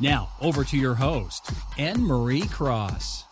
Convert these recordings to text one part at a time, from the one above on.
Now, over to your host, Annemarie Cross.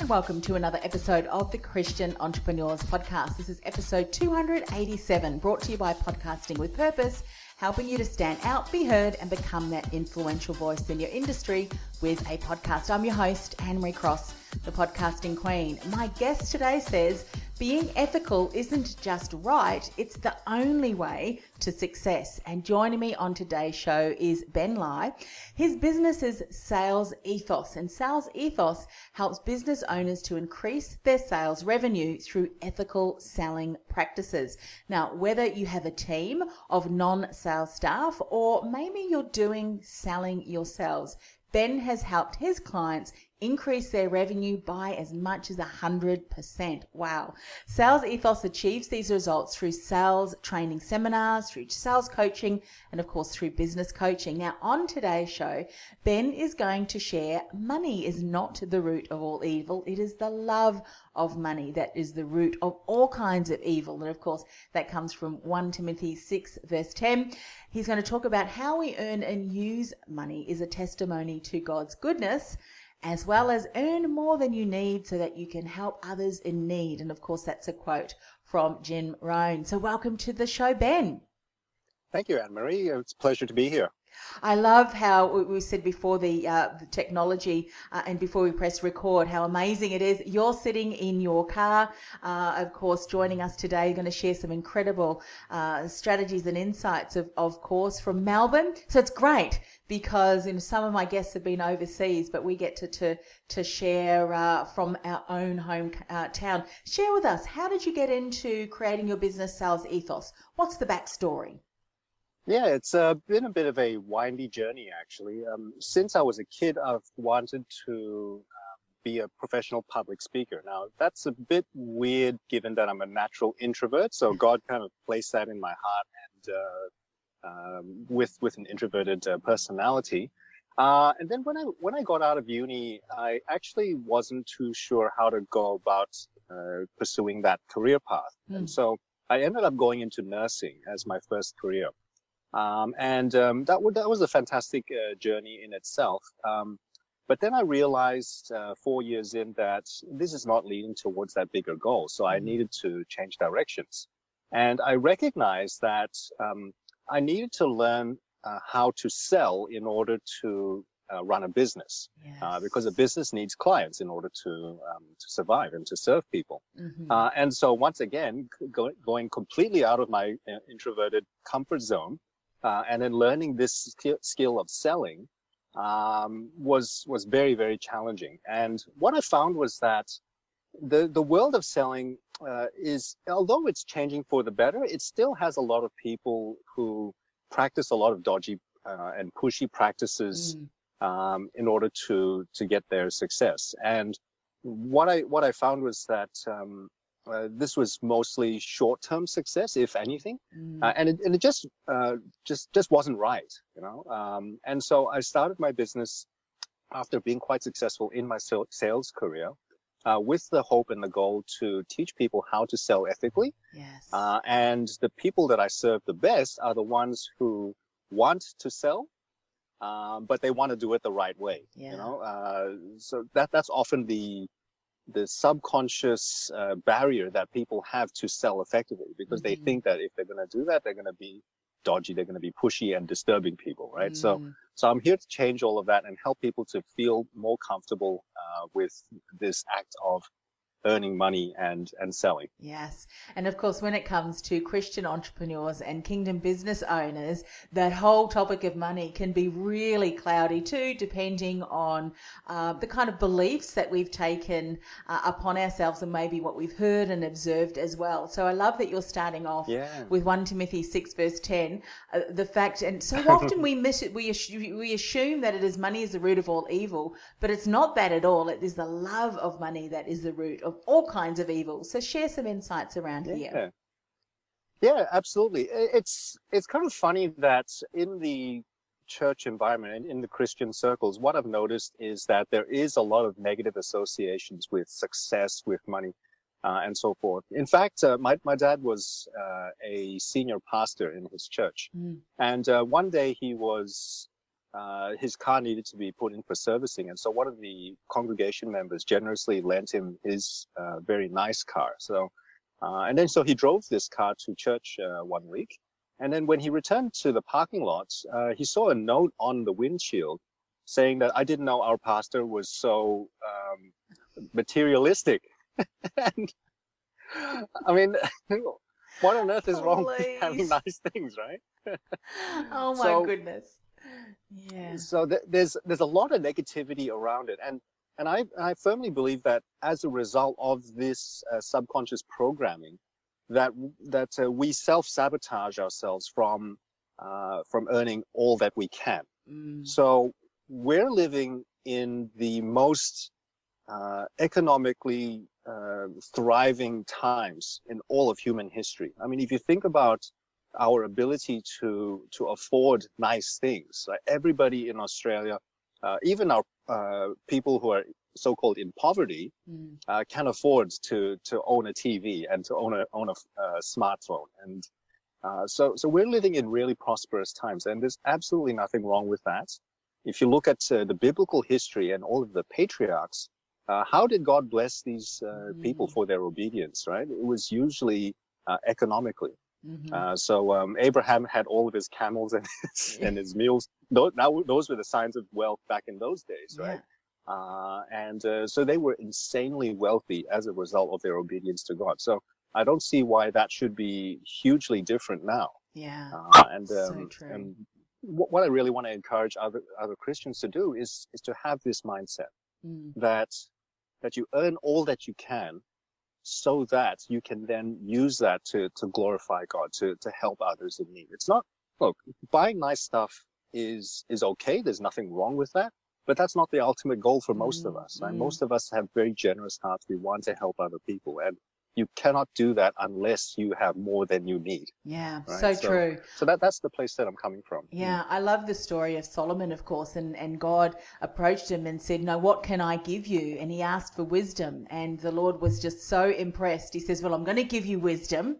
And welcome to another episode of the Christian Entrepreneurs Podcast. This is episode 287, brought to you by Podcasting with Purpose, helping you to stand out, be heard, and become that influential voice in your industry with a podcast. I'm your host, Annemarie Cross, the podcasting queen. My guest today says, being ethical isn't just right, it's the only way to success. And joining me on today's show is Ben Lai. His business is Sales Ethos, and Sales Ethos helps business owners to increase their sales revenue through ethical selling practices. Now, whether you have a team of non sales staff or maybe you're doing selling yourselves, Ben has helped his clients increase their revenue by as much as 100%. Wow. Sales Ethos achieves these results through sales training seminars, through sales coaching, and of course through business coaching. Now, on today's show, Ben is going to share money is not the root of all evil. It is the love of money that is the root of all kinds of evil. And of course, that comes from 1 Timothy 6 verse 10. He's going to talk about how we earn and use money is a testimony to God's goodness as well as earn more than you need so that you can help others in need. And of course, that's a quote from Jim Rohn. So, welcome to the show, Ben. Thank you, Annemarie. It's a pleasure to be here. I love how we said before the, uh, the technology uh, and before we press record, how amazing it is. You're sitting in your car, uh, of course, joining us today. You're going to share some incredible uh, strategies and insights, of, of course, from Melbourne. So it's great because you know, some of my guests have been overseas, but we get to to, to share uh, from our own home uh, town. Share with us, how did you get into creating your business sales ethos? What's the backstory? Yeah, it's uh, been a bit of a windy journey, actually. Um, since I was a kid, I've wanted to uh, be a professional public speaker. Now, that's a bit weird given that I'm a natural introvert. So God kind of placed that in my heart and uh, um, with with an introverted uh, personality. Uh, and then when I when I got out of uni, I actually wasn't too sure how to go about uh, pursuing that career path. Mm. And so I ended up going into nursing as my first career. Um, and um, that, w- that was a fantastic uh, journey in itself. Um, but then I realized uh, four years in that this is not leading towards that bigger goal. So I mm-hmm. needed to change directions. And I recognized that um, I needed to learn uh, how to sell in order to uh, run a business uh, yes. because a business needs clients in order to um, to survive and to serve people. Mm-hmm. Uh, and so once again, go- going completely out of my uh, introverted comfort zone, uh, and then learning this skill of selling um, was was very very challenging. And what I found was that the the world of selling uh, is although it's changing for the better, it still has a lot of people who practice a lot of dodgy uh, and pushy practices mm. um, in order to to get their success. And what I what I found was that um, uh, this was mostly short-term success, if anything, mm. uh, and it and it just uh, just just wasn't right, you know. Um, and so I started my business after being quite successful in my sales career, uh, with the hope and the goal to teach people how to sell ethically. Yes. Uh, and the people that I serve the best are the ones who want to sell, um, but they want to do it the right way. Yeah. You know, so that that's often the the subconscious uh, barrier that people have to sell effectively because mm-hmm. they think that if they're going to do that, they're going to be dodgy. They're going to be pushy and disturbing people, right? Mm. So, so I'm here to change all of that and help people to feel more comfortable uh, with this act of earning money and and selling. Yes. And of course, when it comes to Christian entrepreneurs and kingdom business owners, that whole topic of money can be really cloudy too, depending on uh, the kind of beliefs that we've taken uh, upon ourselves and maybe what we've heard and observed as well. So I love that you're starting off Yeah. with 1 Timothy 6 verse 10, uh, the fact, and so often we miss it, we, we assume that it is money is the root of all evil, but it's not that at all. It is the love of money that is the root of all kinds of evil. So share some insights around here. Yeah. Yeah, absolutely. It's it's kind of funny that in the church environment and in the Christian circles, what I've noticed is that there is a lot of negative associations with success, with money, uh, and so forth. In fact, uh, my my dad was uh, a senior pastor in his church, Mm. and uh, one day he was. Uh, his car needed to be put in for servicing, and so one of the congregation members generously lent him his uh, very nice car. So, uh, and then so he drove this car to church uh, one week. And then when he returned to the parking lot, uh, he saw a note on the windshield saying that I didn't know our pastor was so um, materialistic. and I mean, what on earth is wrong with having nice things, right? Oh my So- goodness. Yeah. So th- there's there's a lot of negativity around it, and and I I firmly believe that as a result of this uh, subconscious programming, that that uh, we self sabotage ourselves from uh, from earning all that we can. Mm. So we're living in the most uh, economically uh, thriving times in all of human history. I mean, if you think about our ability to to afford nice things, like everybody in Australia, uh, even our uh, people who are so-called in poverty, Mm. uh, can afford to to own a TV and to own a own a uh, smartphone. And uh, so so we're living in really prosperous times, and there's absolutely nothing wrong with that. If you look at uh, the biblical history and all of the patriarchs, uh, how did God bless these uh, people Mm. for their obedience? Right? It was usually uh, economically. Mhm. Uh, so um, Abraham had all of his camels and his, and his mules. Those, now those were the signs of wealth back in those days, right? Uh, and uh, so they were insanely wealthy as a result of their obedience to God. So I don't see why that should be hugely different now. Yeah. Uh, and So um, true. and wh- what I really want to encourage other other Christians to do is is to have this mindset Mm. that that you earn all that you can, so that you can then use that to to glorify God, to to help others in need. It's not look buying nice stuff is is okay. There's nothing wrong with that. But that's not the ultimate goal for most of Mm, us. And mm. most of us have very generous hearts. We want to help other people. And you cannot do that unless you have more than you need. Yeah. Right, So so- true. So that, that's the place that I'm coming from. Yeah, I love the story of Solomon, of course, and, and God approached him and said, No, what can I give you? And he asked for wisdom. And the Lord was just so impressed. He says, Well, I'm going to give you wisdom.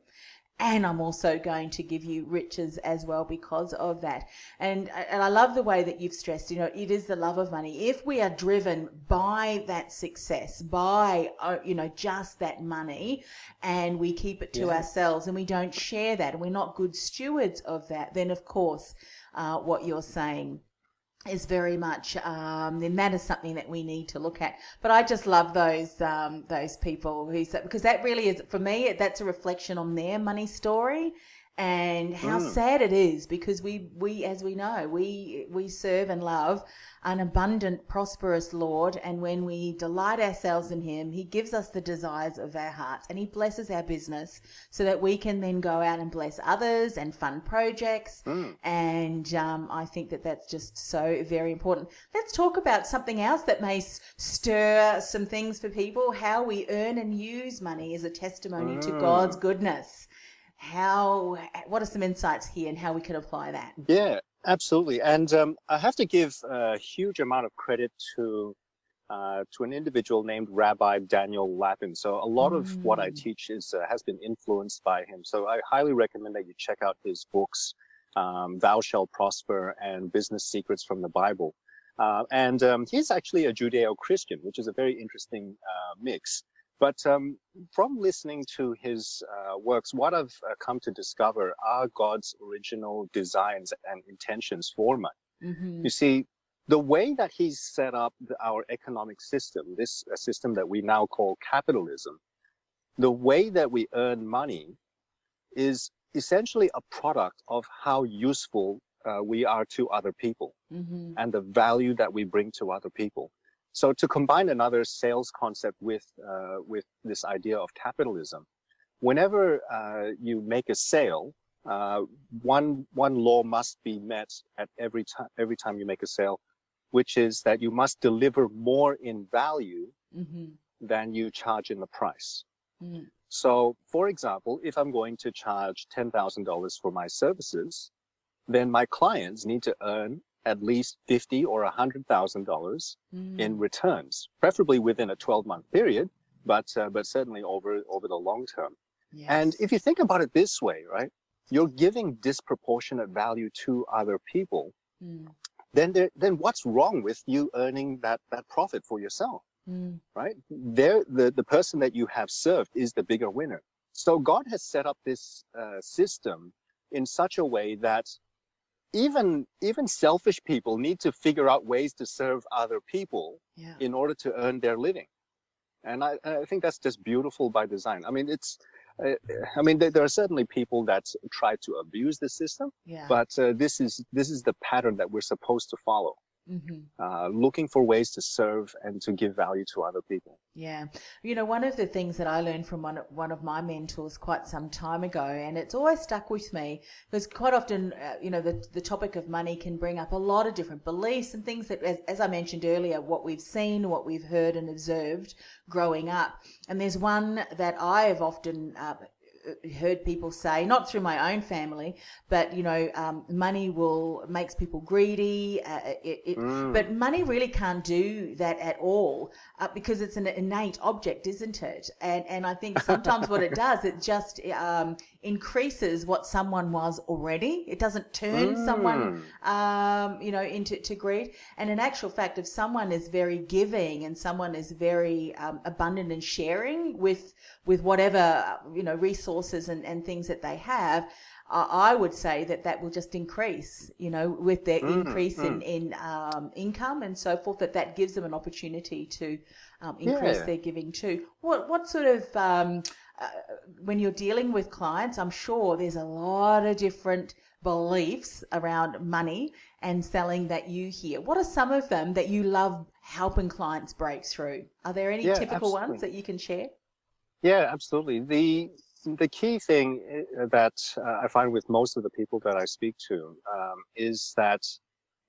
And I'm also going to give you riches as well because of that. And, and I love the way that you've stressed, you know, it is the love of money. If we are driven by that success, by, uh, you know, just that money, and we keep it to Yeah. ourselves and we don't share that and we're not good stewards of that, then of course, uh, what you're saying is very much um, then that is something that we need to look at. But I just love those um, those people who because that really is for me that's a reflection on their money story and how Mm. sad it is because we we as we know we we serve and love an abundant prosperous lord and when we delight ourselves in him he gives us the desires of our hearts and he blesses our business so that we can then go out and bless others and fund projects Mm. and um, I think that that's just so very important. Let's talk about something else that may stir some things for people how we earn and use money as a testimony to Mm. God's goodness. How, what are some insights here and how we can apply that? Yeah, absolutely. And um, I have to give a huge amount of credit to uh, to an individual named Rabbi Daniel Lapin. So a lot of what I Mm. teach is uh, has been influenced by him. So I highly recommend that you check out his books, um, "Thou Shall Prosper" and "Business Secrets from the Bible." Uh, and um, he's actually a Judeo-Christian, which is a very interesting uh, mix. But um, from listening to his uh, works, what I've uh, come to discover are God's original designs and intentions for money. Mm-hmm. You see, the way that he's set up our economic system, this uh, system that we now call capitalism, the way that we earn money is essentially a product of how useful uh, we are to other people Mm-hmm. and the value that we bring to other people. So to combine another sales concept with uh, with this idea of capitalism, whenever uh, you make a sale, uh, one one law must be met at every time every time you make a sale, which is that you must deliver more in value Mm-hmm. than you charge in the price. Mm. So, for example, if I'm going to charge $10,000 for my services, then my clients need to earn at least fifty or a $100,000 Mm. in returns, preferably within a 12 month period, but, uh, but certainly over, over the long term. Yes. And if you think about it this way, right, you're giving disproportionate value to other people, Mm. then there, then what's wrong with you earning that, that profit for yourself? Mm. right? There, the, the person that you have served is the bigger winner. So God has set up this uh, system in such a way that even even selfish people need to figure out ways to serve other people Yeah. in order to earn their living. And I, I think that's just beautiful by design. I mean, it's, uh, I mean, there, there are certainly people that try to abuse the system, Yeah. but uh, this is this is the pattern that we're supposed to follow mm-hmm. uh, looking for ways to serve and to give value to other people. Yeah. You know, one of the things that I learned from one, one of my mentors quite some time ago, and it's always stuck with me, because quite often, uh, you know, the, the topic of money can bring up a lot of different beliefs and things that, as, as I mentioned earlier, what we've seen, what we've heard and observed growing up. And there's one that I have often uh, heard people say, not through my own family, but you know, um, money will makes people greedy. Uh, it, it, But money really can't do that at all uh, because it's an innate object, isn't it? And and I think sometimes what it does, it just um, increases what someone was already. It doesn't turn someone, um, you know, into to greed. And in actual fact, if someone is very giving and someone is very um, abundant in sharing with with whatever you know resources and, and things that they have, I I would say that that will just increase, you know, with their increase in in um, income and so forth. That that gives them an opportunity to um, increase Yeah. their giving too. What what sort of um, uh, when you're dealing with clients, I'm sure there's a lot of different beliefs around money and selling that you hear. What are some of them that you love helping clients break through? Are there any Yeah, typical ones that you can share? Yeah, absolutely. The the key thing uh, that uh, I find with most of the people that I speak to um, is that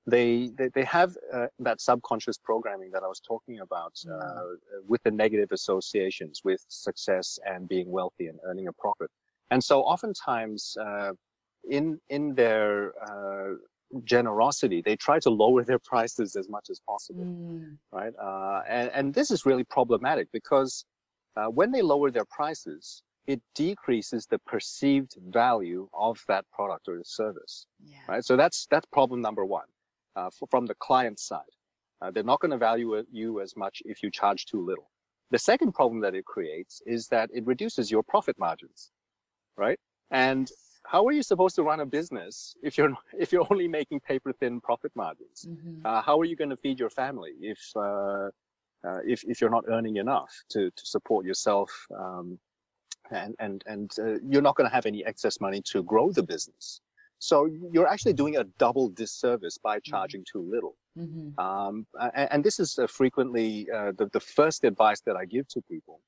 they they, they have uh, that subconscious programming that I was talking about uh, with the negative associations with success and being wealthy and earning a profit. And so oftentimes uh, in in their uh, generosity, they try to lower their prices as much as possible Mm, right? Uh, and, and this is really problematic because uh, when they lower their prices, it decreases the perceived value of that product or the service, yeah. right? So that's that's problem number one uh, f- from the client side. Uh, they're not going to value you as much if you charge too little. The second problem that it creates is that it reduces your profit margins, right? And how are you supposed to run a business if you're if you're only making paper thin profit margins? Mhm. Uh, how are you going to feed your family if uh, uh, if if you're not earning enough to to support yourself um, and and and uh, you're not going to have any excess money to grow the business? So you're actually doing a double disservice by charging too little. Mhm. Um, and, and this is uh, frequently uh, the, the first advice that I give to people.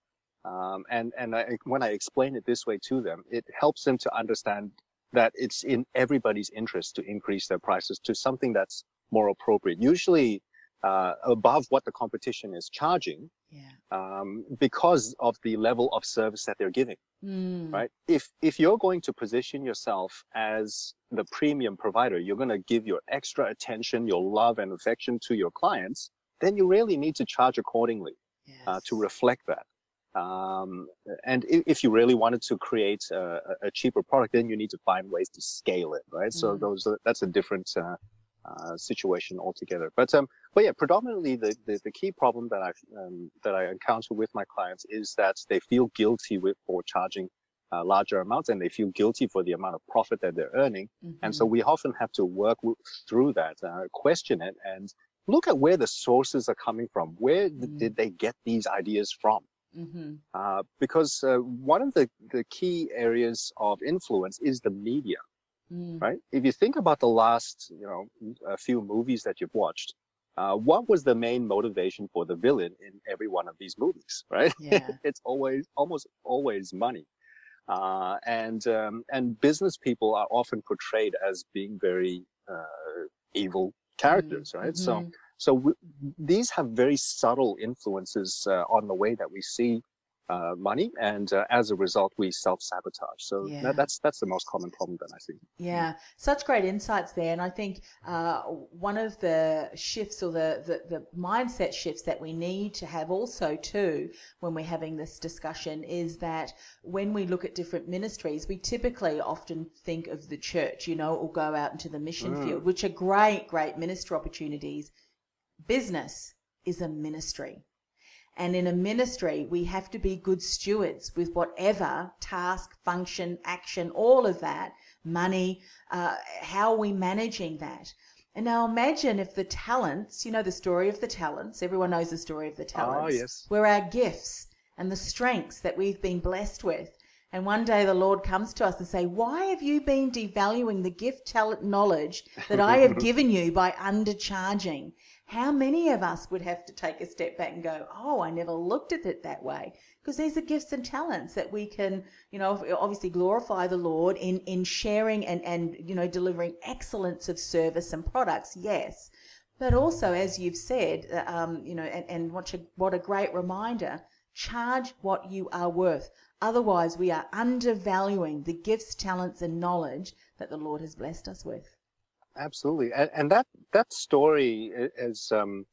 Um, and and I, when I explain it this way to them, it helps them to understand that it's in everybody's interest to increase their prices to something that's more appropriate, usually uh, above what the competition is charging, Yeah. um, because of the level of service that they're giving Mm. right? If if you're going to position yourself as the premium provider, you're going to give your extra attention, your love and affection to your clients, then you really need to charge accordingly uh, to reflect that. Um, and if, if you really wanted to create a, a- cheaper product, then you need to find ways to scale it, right? So Mhm. those are, that's a different uh, uh, situation altogether. But um, but yeah, predominantly the, the, the key problem that I um, that I encounter with my clients is that they feel guilty with for charging uh, larger amounts and they feel guilty for the amount of profit that they're earning. Mm-hmm. And so we often have to work w- through that, uh, question it, and look at where the sources are coming from. Where mm-hmm. did they get these ideas from? Mm-hmm. Uh, because uh, one of the, the key areas of influence is the media. Mm. Right. If you think about the last, you know, a few movies that you've watched, uh, what was the main motivation for the villain in every one of these movies? Right. Yeah. it's always, almost always money. Uh, and um, and business people are often portrayed as being very uh, evil characters, mm. right? Mm-hmm. So so w- these have very subtle influences uh, on the way that we see uh, money, and uh, as a result, we self-sabotage. So yeah. that, that's that's the most common problem that I see. Yeah, such great insights there, and I think uh, one of the shifts or the, the the mindset shifts that we need to have also too when we're having this discussion is that when we look at different ministries, we typically often think of the church, you know, or go out into the mission mm. field, which are great, great ministry opportunities. Business is a ministry. And in a ministry, we have to be good stewards with whatever task, function, action, all of that, money, uh, how are we managing that? And now imagine if the talents, you know the story of the talents, everyone knows the story of the ah, talents, oh, yes. were our gifts and the strengths that we've been blessed with. And one day the Lord comes to us and say, why have you been devaluing the gift, talent, knowledge that I have given you by undercharging? How many of us would have to take a step back and go, oh, I never looked at it that way? Because these are gifts and talents that we can, you know, obviously glorify the Lord in, in sharing and, and, you know, delivering excellence of service and products, yes. But also, as you've said, uh, um, you know, and, and what, a, what a great reminder, charge what you are worth. Otherwise, we are undervaluing the gifts, talents, and knowledge that the Lord has blessed us with. Absolutely, and, and that that story is um,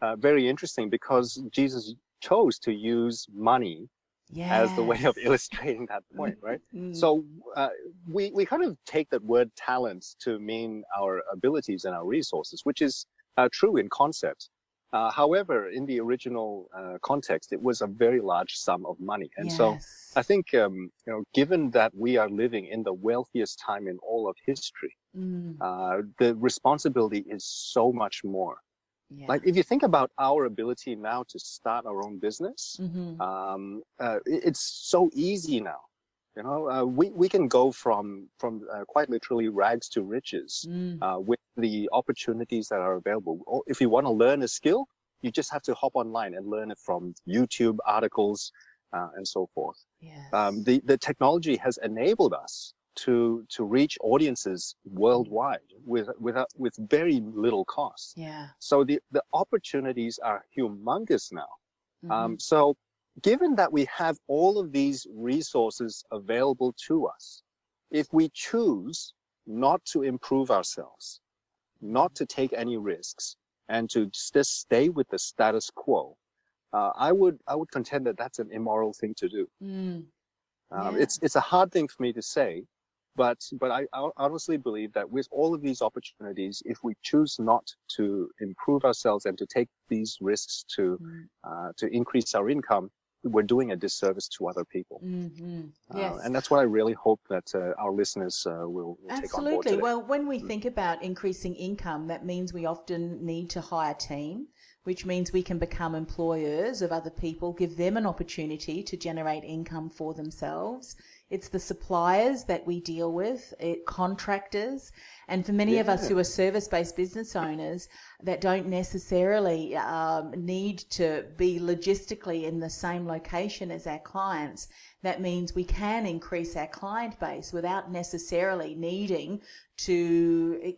uh, very interesting because Jesus chose to use money yes. as the way of illustrating that point, right? Mm. So uh, we we kind of take that word talents to mean our abilities and our resources, which is uh, true in concept. Uh, however, in the original uh, context, it was a very large sum of money, and yes. so I think um, you know, given that we are living in the wealthiest time in all of history, mm. uh, the responsibility is so much more. Yeah. Like if you think about our ability now to start our own business, mm-hmm. um, uh, it's so easy now. You know, uh, we, we can go from from uh, quite literally rags to riches mm. uh, with the opportunities that are available. Or if you want to learn a skill, you just have to hop online and learn it from YouTube articles uh, and so forth. Yes. Um, the the technology has enabled us to to reach audiences worldwide with with uh, with very little cost. Yeah. So the the opportunities are humongous now. Mm-hmm. Um, so given that we have all of these resources available to us, if we choose not to improve ourselves, not to take any risks, and to just stay with the status quo, uh, I would I would contend that that's an immoral thing to do. Mm. Um, yeah. It's it's a hard thing for me to say, but but I, I honestly believe that with all of these opportunities, if we choose not to improve ourselves and to take these risks to mm. uh, to increase our income, we're doing a disservice to other people. Mm-hmm. Uh, yes. Uh, and that's what I really hope that uh, our listeners uh, will, will Absolutely. Well, when we mm. think about increasing income, that means we often need to hire a team which means we can become employers of other people, give them an opportunity to generate income for themselves. It's the suppliers that we deal with, it, contractors, and for many yeah. of us who are service-based business owners that don't necessarily um, need to be logistically in the same location as our clients, that means we can increase our client base without necessarily needing to,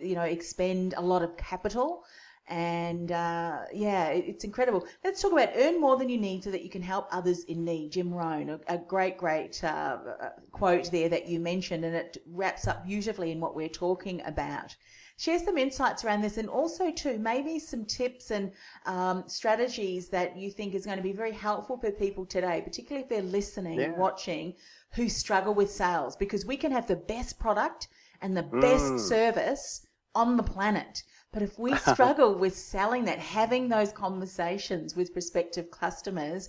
you know, expend a lot of capital and uh, yeah, it's incredible. Let's talk about earn more than you need so that you can help others in need. Jim Rohn, a, a great, great uh, uh, quote there that you mentioned, and it wraps up beautifully in what we're talking about. Share some insights around this, and also too maybe some tips and um, strategies that you think is going to be very helpful for people today, particularly if they're listening yeah. and watching, who struggle with sales, because we can have the best product and the best mm. service on the planet. But if we struggle with selling that, having those conversations with prospective customers,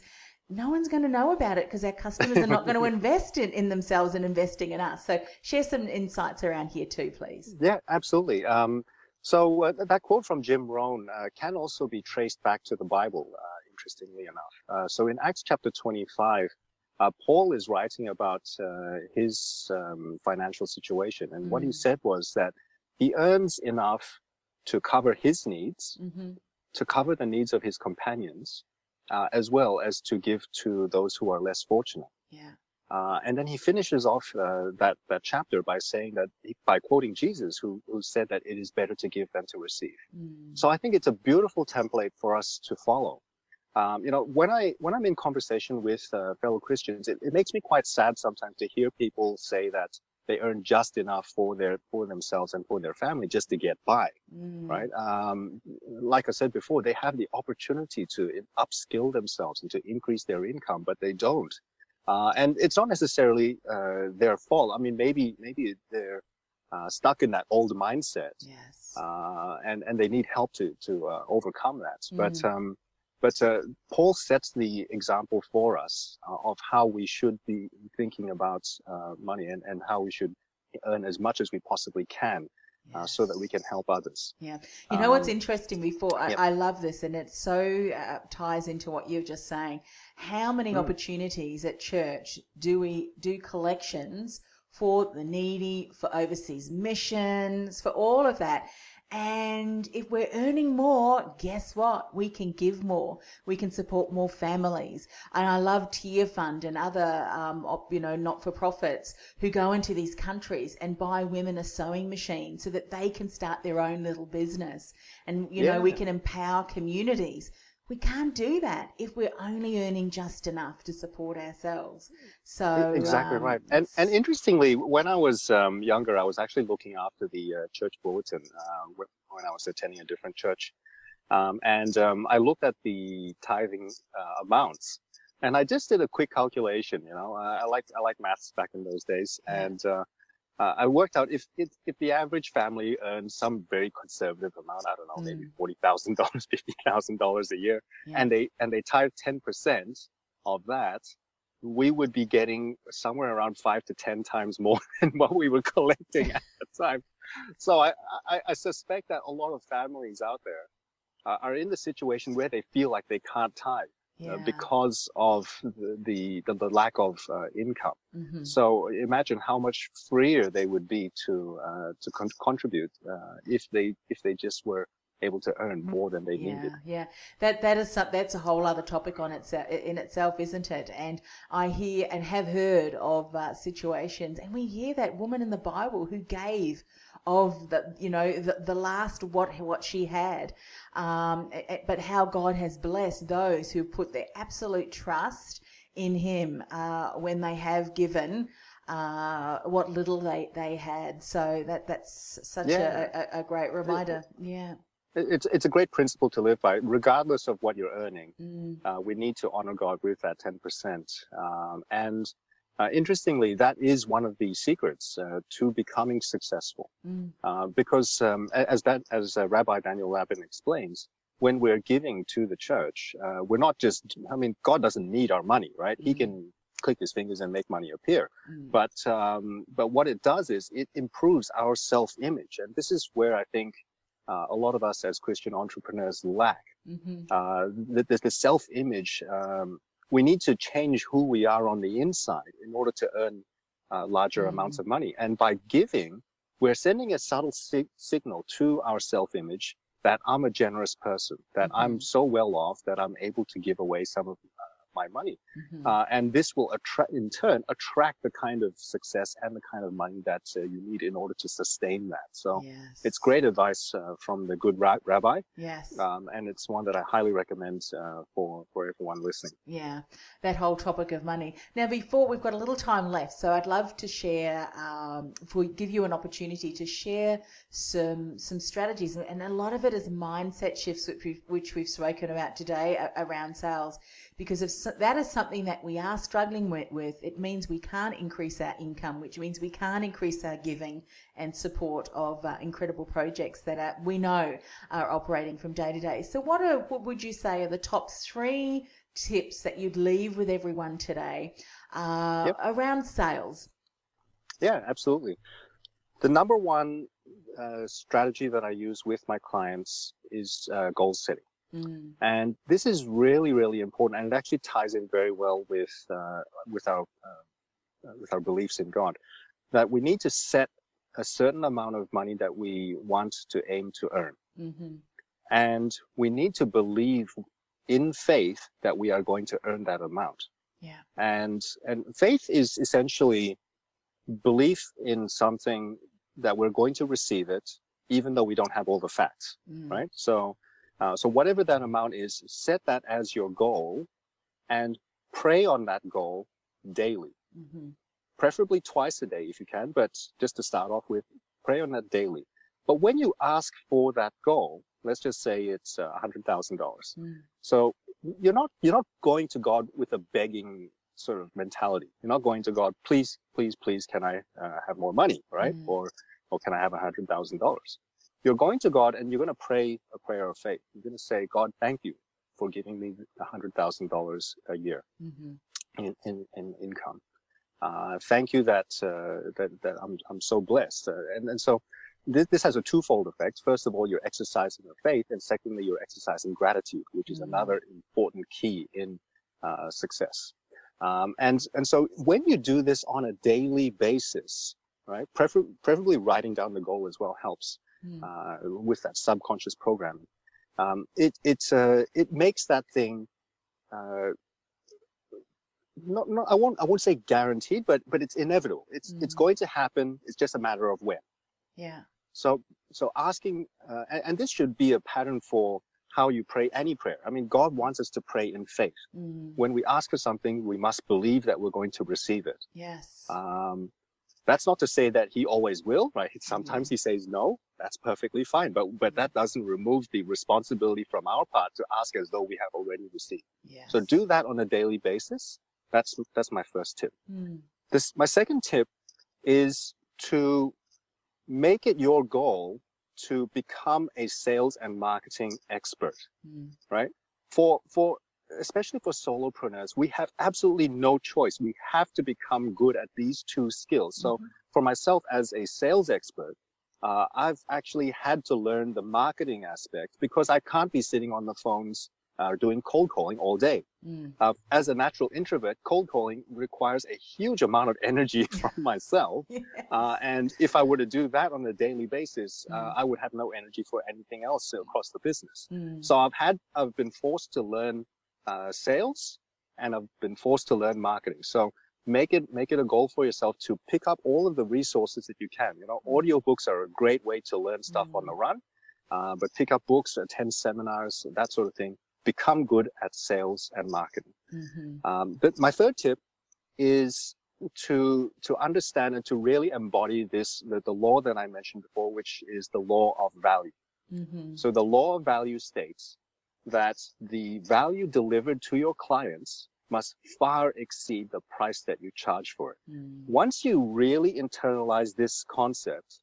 no one's going to know about it because our customers are not going to invest in, in themselves and investing in us. So share some insights around here too, please. Yeah, absolutely. Um, so uh, that quote from Jim Rohn uh, can also be traced back to the Bible, uh, interestingly enough. Uh, so in Acts chapter 25, uh, Paul is writing about uh, his um, financial situation. And mm what he mm. said was that he earns enough to cover his needs, mm-hmm. to cover the needs of his companions, uh, as well as to give to those who are less fortunate. Yeah. Uh, and then he finishes off uh, that that chapter by saying that by quoting Jesus, who who said that it is better to give than to receive. Mm. So I think it's a beautiful template for us to follow. Um, you know, when I when I'm in conversation with uh, fellow Christians, it, it makes me quite sad sometimes to hear people say that they earn just enough for their for themselves and for their family just to get by mm. right? Um, like i said before they have the opportunity to upskill themselves and to increase their income but they don't. Uh, and it's not necessarily uh, their fault. I mean maybe maybe they're uh, stuck in that old mindset yes. uh, and and they need help to to uh, overcome that. Mm. but um, but uh, Paul sets the example for us uh, of how we should be thinking about uh, money and, and how we should earn as much as we possibly can. Yes. Uh, so that we can help others. Yeah. You know um, what's interesting before? I, yep. I, love this and it so uh, ties into what you're just saying. How many mm. opportunities at church do we do collections for the needy, for overseas missions, for all of that? And if we're earning more, guess what? We can give more. We can support more families. And I love Tearfund and other, um, you know, not-for-profits who go into these countries and buy women a sewing machine so that they can start their own little business. And, you yeah. know, we can empower communities. We can't do that if we're only earning just enough to support ourselves. So exactly um, right. And and interestingly, when I was um, younger, I was actually looking after the uh, church bulletin uh, when I was attending a different church, um, and um, I looked at the tithing uh, amounts, and I just did a quick calculation. You know, I like I like maths back in those days, and uh, I worked out if, if, if the average family earns some very conservative amount, I don't know, mm. maybe forty thousand dollars, fifty thousand dollars a year, yeah. and they and they tithe ten percent of that, we would be getting somewhere around five to ten times more than what we were collecting at the time. So I, I, I suspect that a lot of families out there uh, are in the situation where they feel like they can't tithe. Uh, yeah. because of the, the, the lack of uh, income. Mm-hmm. So imagine how much freer they would be to uh, to con- contribute uh, if they if they just were able to earn more than they yeah, needed. Yeah, that that is some, that's a whole other topic on itself in itself, isn't it? And I hear and have heard of uh, situations, and we hear that woman in the Bible who gave of the you know the, the last what what she had um, but how god has blessed those who put their absolute trust in him uh, when they have given uh, what little they, they had so that that's such yeah. a, a, a, great reminder yeah it's it's a great principle to live by, regardless of what you're earning. Mm. Uh, we need to honor God with that ten percent, um, and uh, interestingly, that is one of the secrets uh, to becoming successful, mm. uh, because um, as that as uh, Rabbi Daniel Lapin explains, when we're giving to the church, uh, we're not just. I mean, God doesn't need our money, right? Mm. He can click his fingers and make money appear. Mm. But um, but what it does is it improves our self-image, and this is where I think uh, a lot of us as Christian entrepreneurs lack. Mm-hmm. the, the, the self-image um, we need to change who we are on the inside in order to earn uh, larger mm amounts of money. And by giving, we're sending a subtle si- signal to our self-image that I'm a generous person, that mm-hmm. I'm so well off that I'm able to give away some of my money. Mm-hmm. Uh, and this will attract, in turn, attract the kind of success and the kind of money that uh, you need in order to sustain that. So yes. it's great advice uh, from the good ra- rabbi. Yes. Um, and it's one that I highly recommend uh, for, for everyone listening. Yeah. That whole topic of money. Now, before we've got a little time left, so I'd love to share, um, for give you an opportunity to share some, some strategies. And a lot of it is mindset shifts, which we've, which we've spoken about today around sales because of that is something that we are struggling with, with. It means we can't increase our income, which means we can't increase our giving and support of uh, incredible projects that are, we know are operating from day to day. So, what are what would you say are the top three tips that you'd leave with everyone today uh, yep. around sales? Yeah, absolutely. The number one uh, strategy that I use with my clients is uh, goal setting. Mm. And this is really, really important, and it actually ties in very well with uh, with our uh, with our beliefs in God. That we need to set a certain amount of money that we want to aim to earn, mm-hmm. and we need to believe in faith that we are going to earn that amount. Yeah. And and faith is essentially belief in something that we're going to receive it, even though we don't have all the facts, mm. right? So uh, so whatever that amount is, set that as your goal and pray on that goal daily. Mm-hmm. Preferably twice a day if you can, but just to start off with, pray on that daily. But when you ask for that goal, let's just say it's a hundred thousand dollars. Mm. So you're not you're not going to God with a begging sort of mentality. You're not going to God, please, please, please, can I uh, have more money, right? Mm. Or or can I have a hundred thousand dollars? You're going to God and you're going to pray a prayer of faith. You're going to say, God, thank you for giving me a hundred thousand dollars a year mm-hmm. in, in, in, income. Uh, thank you that, uh, that, that I'm, I'm so blessed. Uh, and, and so this, this has a twofold effect. First of all, you're exercising your faith. And secondly, you're exercising gratitude, which is mm-hmm. another important key in, uh, success. Um, and, and so when you do this on a daily basis, right, prefer- preferably writing down the goal as well helps mm. uh, with that subconscious programming. Um, it it uh, it makes that thing uh, not, not I won't I won't say guaranteed, but but it's inevitable. It's mm. it's going to happen. It's just a matter of when. Yeah. So so asking, uh, and, and, this should be a pattern for how you pray any prayer. I mean, God wants us to pray in faith. Mm. When we ask for something, we must believe that we're going to receive it. Yes. Um, that's not to say that he always will, right? Sometimes mm-hmm. he says no. That's perfectly fine. But but that doesn't remove the responsibility from our part to ask as though we have already received. Yes. So do that on a daily basis. That's that's my first tip. Mm. This my second tip is to make it your goal to become a sales and marketing expert. Mm. Right? For for especially for solopreneurs, we have absolutely no choice. We have to become good at these two skills. So mm-hmm. for myself as a sales expert, uh, I've actually had to learn the marketing aspect because I can't be sitting on the phones uh, doing cold calling all day. Mm. Uh, as a natural introvert, cold calling requires a huge amount of energy from myself. yes. Uh, and if I were to do that on a daily basis, uh, mm. I would have no energy for anything else across the business. Mm. So I've had, I've been forced to learn uh, sales and I've been forced to learn marketing. So make it make it a goal for yourself to pick up all of the resources that you can. You know, audiobooks are a great way to learn stuff mm. on the mm. run, uh, but pick up books, attend seminars, that sort of thing. Become good at sales and marketing. Mm-hmm. Um, but my third tip is to to understand and to really embody this the, the law that I mentioned before, which is the law of value. Mm-hmm. So the law of value states that the value delivered to your clients must far exceed the price that you charge for it. Mm. Once you really internalize this concept,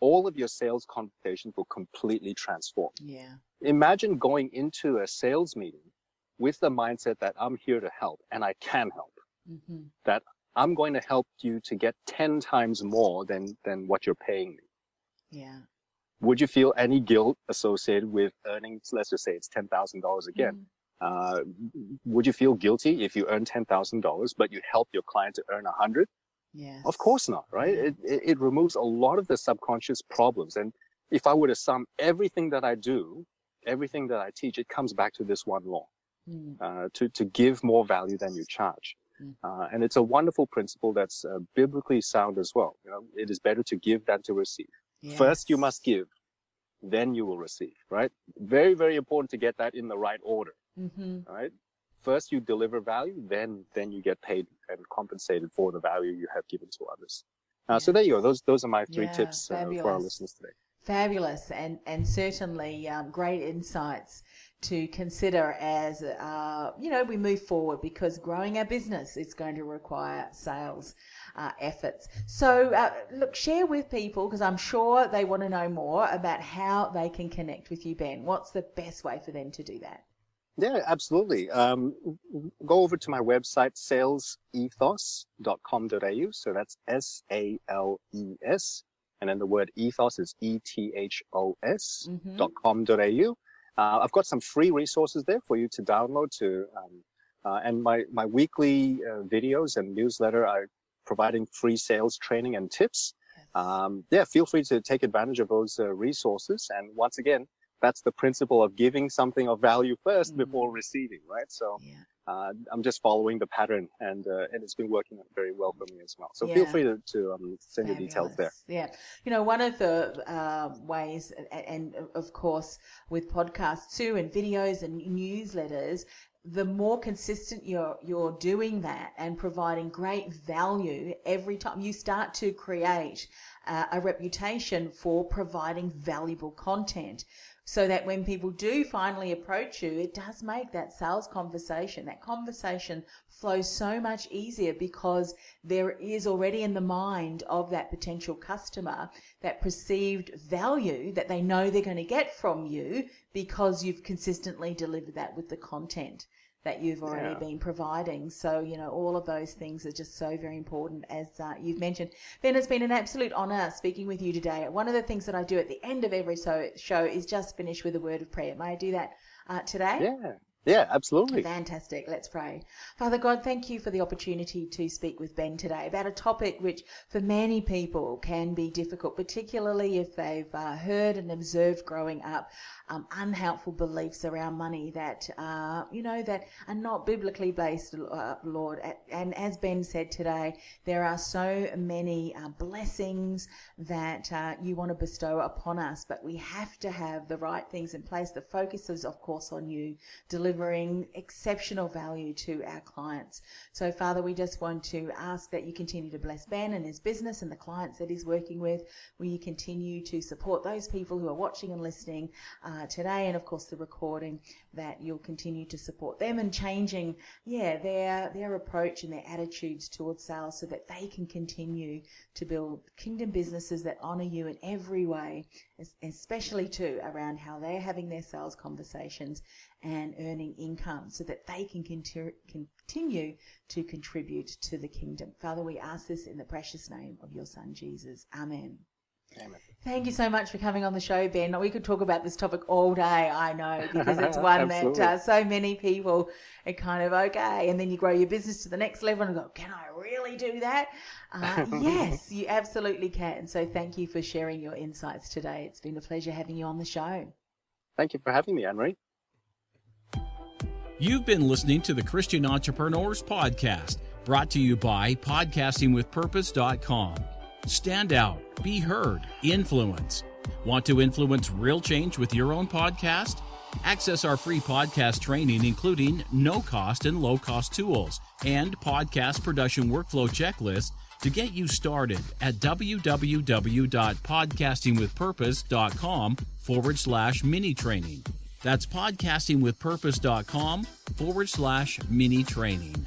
all of your sales conversations will completely transform. Yeah. Imagine going into a sales meeting with the mindset that I'm here to help and I can help. Mm-hmm. That I'm going to help you to get 10 times more than, than what you're paying me. Yeah would you feel any guilt associated with earning, let's just say it's $10,000 again? Mm. Uh, would you feel guilty if you earn $10,000, but you help your client to earn a hundred? Yes. Of course not, right? It, it, it, removes a lot of the subconscious problems. And if I were to sum everything that I do, everything that I teach, it comes back to this one law, mm. uh, to, to give more value than you charge. Mm. Uh, and it's a wonderful principle that's uh, biblically sound as well. You know, it is better to give than to receive. Yes. First, you must give, then you will receive, right? Very, very important to get that in the right order, mm-hmm. right? First, you deliver value, then, then you get paid and compensated for the value you have given to others. Uh, yes. So there you go. Those, those are my three yeah, tips uh, for our listeners today. Fabulous and, and certainly um, great insights to consider as, uh, you know, we move forward because growing our business is going to require sales uh, efforts. So, uh, look, share with people because I'm sure they want to know more about how they can connect with you, Ben. What's the best way for them to do that? Yeah, absolutely. Um, go over to my website, salesethos.com.au. So that's S A L E S. And then the word ethos is E T H O S mm-hmm. dot com.au. Uh, I've got some free resources there for you to download to, um, uh, and my, my weekly uh, videos and newsletter are providing free sales training and tips. Um, yeah, feel free to take advantage of those uh, resources. And once again, that's the principle of giving something of value 1st mm-hmm. before receiving, right? So yeah. Uh, I'm just following the pattern, and uh, and it's been working very well for me as well. So yeah. feel free to, to um, send Fabulous. your details there. Yeah, you know, one of the uh, ways, and of course with podcasts too, and videos and newsletters, the more consistent you're you're doing that and providing great value every time you start to create uh, a reputation for providing valuable content so that when people do finally approach you, it does make that sales conversation, that conversation flows so much easier because there is already in the mind of that potential customer that perceived value that they know they're going to get from you because you've consistently delivered that with the content that you've already yeah. been providing. So, you know, all of those things are just so very important as uh, you've mentioned. Ben, it's been an absolute honour speaking with you today. One of the things that I do at the end of every so- show is just finish with a word of prayer. May I do that uh, today? Yeah. Yeah, absolutely. Fantastic. Let's pray. Father God, thank you for the opportunity to speak with Ben today about a topic which for many people can be difficult, particularly if they've uh, heard and observed growing up um, unhelpful beliefs around money that, uh, you know, that are not biblically based, uh, Lord. And as Ben said today, there are so many uh, blessings that uh, you want to bestow upon us, but we have to have the right things in place. The focus is, of course, on you delivering exceptional value to our clients. So, Father, we just want to ask that you continue to bless Ben and his business and the clients that he's working with. Will you continue to support those people who are watching and listening? Uh, today and of course the recording that you'll continue to support them and changing yeah their their approach and their attitudes towards sales so that they can continue to build kingdom businesses that honor you in every way especially too around how they're having their sales conversations and earning income so that they can continue to contribute to the kingdom. Father, we ask this in the precious name of your son Jesus. Amen. Amen. Thank you so much for coming on the show, Ben. We could talk about this topic all day, I know, because it's one that uh, so many people are kind of okay. And then you grow your business to the next level and go, can I really do that? Uh, yes, you absolutely can. So thank you for sharing your insights today. It's been a pleasure having you on the show. Thank you for having me, Annemarie. You've been listening to the Christian Entrepreneurs Podcast, brought to you by podcastingwithpurpose.com. Stand out, be heard, influence. Want to influence real change with your own podcast? Access our free podcast training, including no cost and low cost tools and podcast production workflow checklist to get you started at www.podcastingwithpurpose.com forward slash mini training. That's podcastingwithpurpose.com forward slash mini training.